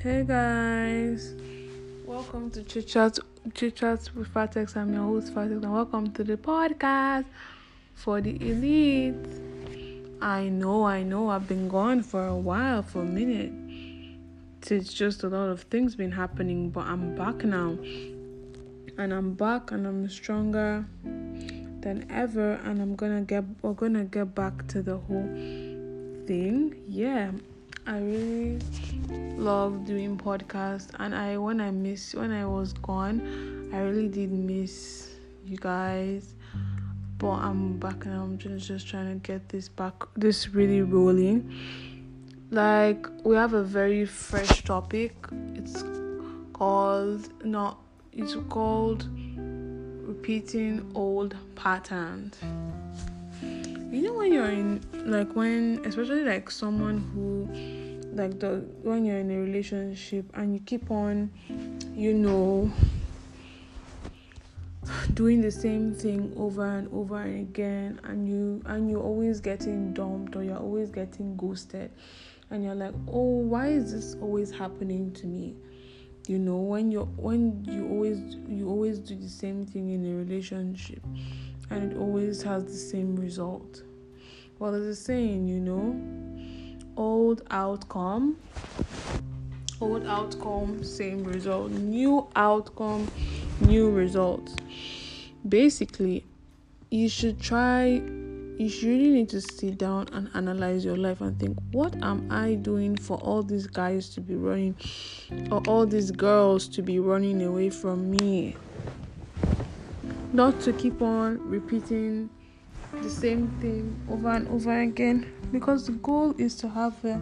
Hey guys, welcome to Chit Chat Chit Chat with Fateex. I'm your host Fateex, and welcome to the podcast for the elite. I know, I know, I've been gone for a while, for a minute. It's just a lot of things been happening, but I'm back now, and I'm back, and I'm stronger than ever, and I'm gonna get we're gonna get back to the whole thing. Yeah, I really love doing podcasts and I when I miss when I was gone I really did miss you guys. But I'm back and I'm just, just trying to get this back this really rolling. Like we have a very fresh topic. It's called not it's called repeating old patterns. You know when you're in like when especially like someone who like the when you're in a relationship and you keep on you know doing the same thing over and over and again and you and you're always getting dumped or you're always getting ghosted and you're like oh why is this always happening to me? You know when you're when you always you always do the same thing in a relationship and it always has the same result. Well there's a saying you know old outcome. Old outcome same result. New outcome new results. Basically you should try you really need to sit down and analyze your life and think what am i doing for all these guys to be running or all these girls to be running away from me? Not to keep on repeating the same thing over and over again because the goal is to have a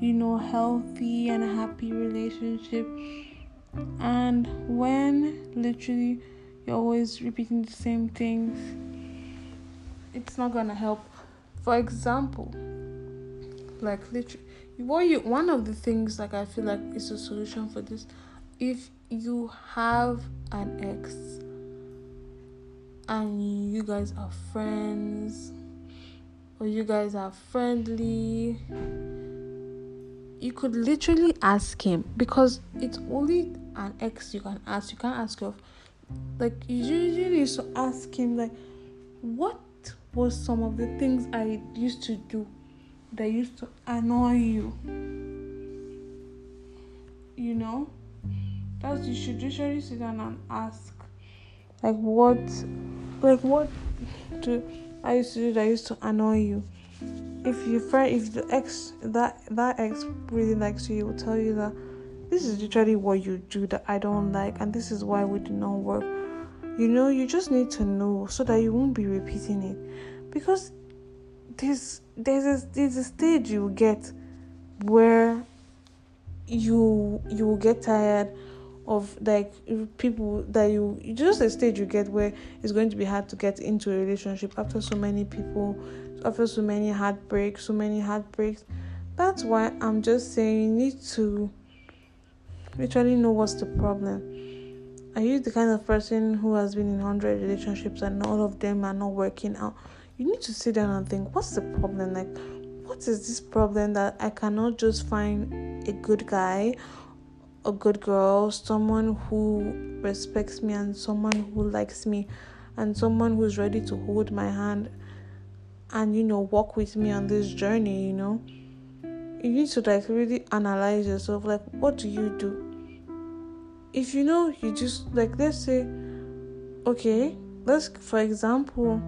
you know healthy and happy relationship. And when literally you're always repeating the same things it's not gonna help. For example like literally what you one of the things like i feel like is a solution for this. If you have an ex and you guys are friends or you guys are friendly you could literally ask him because it's only an ex you can ask. You can't ask your like you usually need to ask him like what was some of the things i used to do that used to annoy you? You know? That's you should usually sit down and ask like what like what do I used to do that used to annoy you. If your friend if the ex that that ex really likes you, he will tell you that this is literally what you do that I don't like and this is why we do not work. You know, you just need to know so that you won't be repeating it. Because there's there's a there's a stage you get where you you will get tired of like people that you just a stage you get where it's going to be hard to get into a relationship after so many people after so many heartbreaks so many heartbreaks. That's why i'm just saying you need to literally know what's the problem. Are you the kind of person who has been in 100 relationships and all of them are not working out? You need to sit down and think what's the problem? Like what is this problem that i cannot just find a good guy a good girl, someone who respects me, and someone who likes me, and someone who's ready to hold my hand and you know walk with me on this journey. You know, you need to like really analyze yourself. Like, what do you do? If you know, you just like let's say, okay, let's for example,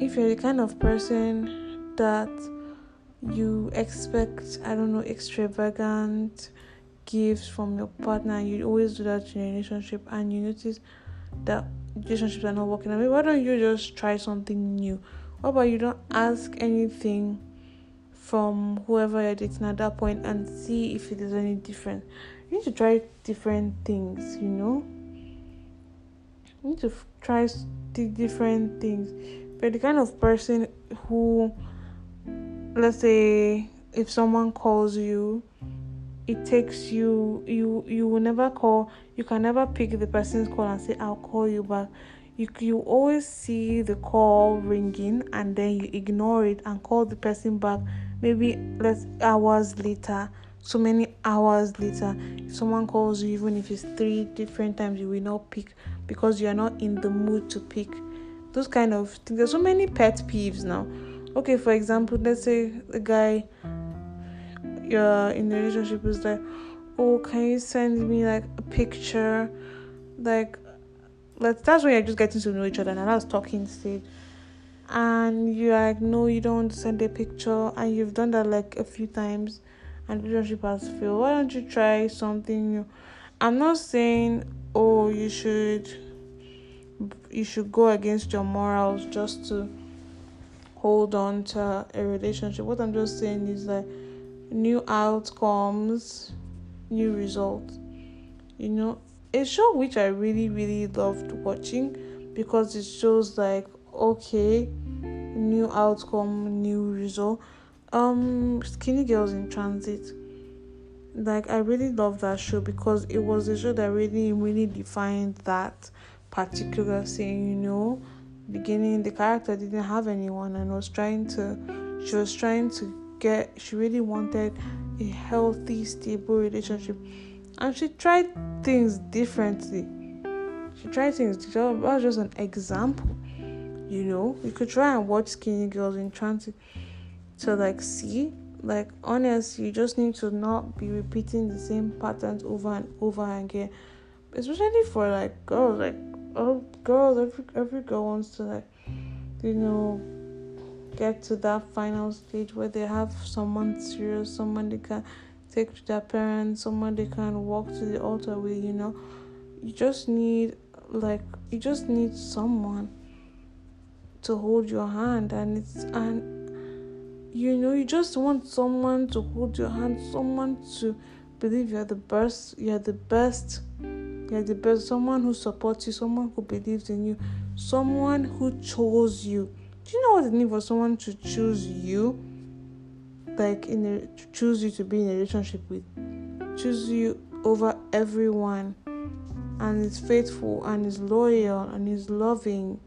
if you're the kind of person that you expect, I don't know, extravagant gifts from your partner and you always do that in a relationship and you notice that relationships are not working I mean why don't you just try something new? What about you don't ask anything from whoever you're dating at that point and see if it is any different? You need to try different things you know? You need to try different things. If you're the kind of person who let's say if someone calls you it takes you you you will never call you can never pick the person's call and say i'll call you back. You you always see the call ringing and then you ignore it and call the person back maybe less hours later so many hours later. Someone calls you even if it's three different times you will not pick because you are not in the mood to pick. Those kind of things. There's so many pet peeves now. Okay for example let's say a guy you're in a relationship is like oh can you send me like a picture? Like like that's when you're just getting to know each other and that's talking stage. And you're like no you don't send a picture. And you've done that like a few times. And relationship has failed. Why don't you try something new? I'm not saying oh you should you should go against your morals just to hold on to a relationship. What i'm just saying is that new outcomes new results. You know a show which i really really loved watching because it shows like okay new outcome new result. Um skinny girls in transit. Like i really love that show because it was a show that really really defined that particular scene you know. Beginning the character didn't have anyone and was trying to she was trying to get she really wanted a healthy stable relationship. And she tried things differently. She tried things that was just an example you know? You could try and watch skinny girls in transit to like see. Like honestly you just need to not be repeating the same patterns over and over again. Especially for like girls. Like oh girls every every girl wants to like you know get to that final stage where they have someone serious someone they can take to their parents someone they can walk to the altar with you know? You just need like you just need someone to hold your hand and it's and you know you just want someone to hold your hand someone to believe you're the best you're the best you're the best someone who supports you someone who believes in you someone who chose you do you know what it means for someone to choose you like in a to choose you to be in a relationship with choose you over everyone and is faithful and is loyal and is loving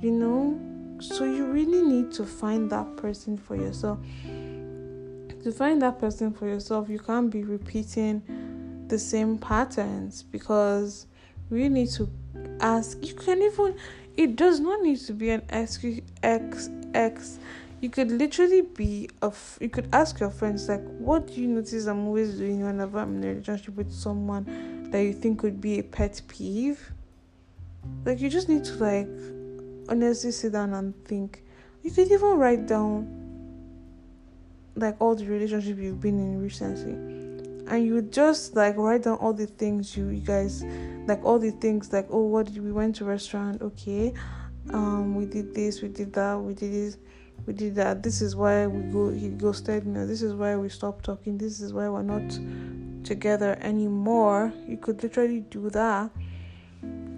you know so you really need to find that person for yourself. To find that person for yourself, you can't be repeating the same patterns because we need to ask. You can even, it does not need to be an X, X, X. You could literally be a. You could ask your friends like, "What do you notice I'm always doing whenever I'm in a relationship with someone that you think would be a pet peeve?" Like you just need to like honestly sit down and think. You could even write down like all the relationship you've been in recently. And you just like write down all the things you, you guys like all the things like oh what did we went to restaurant, okay. Um we did this, we did that, we did this, we did that. This is why we go he ghosted me, this is why we stopped talking, this is why we're not together anymore. You could literally do that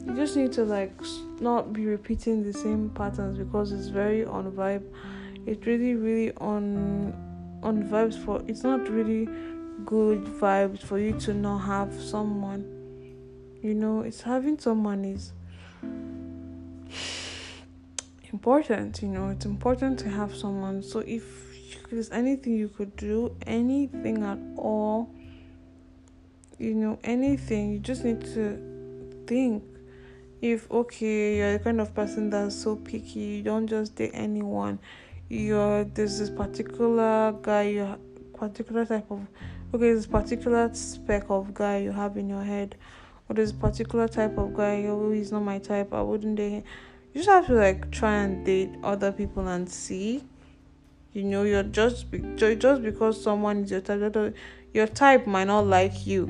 you just need to like not be repeating the same patterns because it's very on vibe it's really really on on vibes for it's not really good vibes for you to not have someone. You know it's having someone is important you know it's important to have someone. So if there's anything you could do anything at all you know anything you just need to think. If okay you're the kind of person that's so picky you don't just date anyone you're there's this particular guy you particular type of okay this particular spec of guy you have in your head or this particular type of guy oh he's not my type i wouldn't date him you just have to like try and date other people and see you know you're just just because someone is your type your type might not like you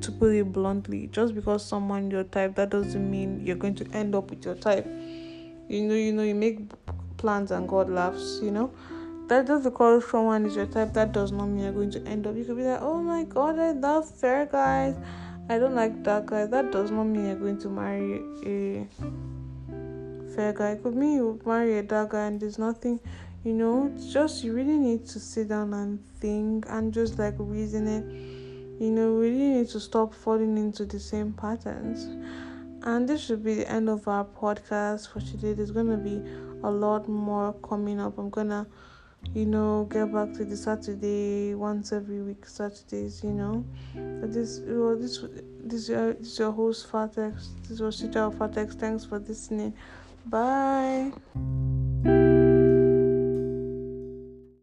to put it bluntly, just because someone your type, that doesn't mean you're going to end up with your type. You know, you know, you make plans and God laughs. You know, that just because someone is your type, that does not mean you're going to end up. You could be like, oh my God, I love fair guys. I don't like dark guys. That does not mean you're going to marry a fair guy. It could mean you marry a dark guy, and there's nothing. You know, it's just you really need to sit down and think and just like reason it you know, we really need to stop falling into the same patterns. And this should be the end of our podcast for today. There's going to be a lot more coming up. I'm to you know, get back to the Saturday once every week Saturdays, you know. This well, this this your this is your host Fateex. This was Teacher of Fateex. Thanks for listening. Bye.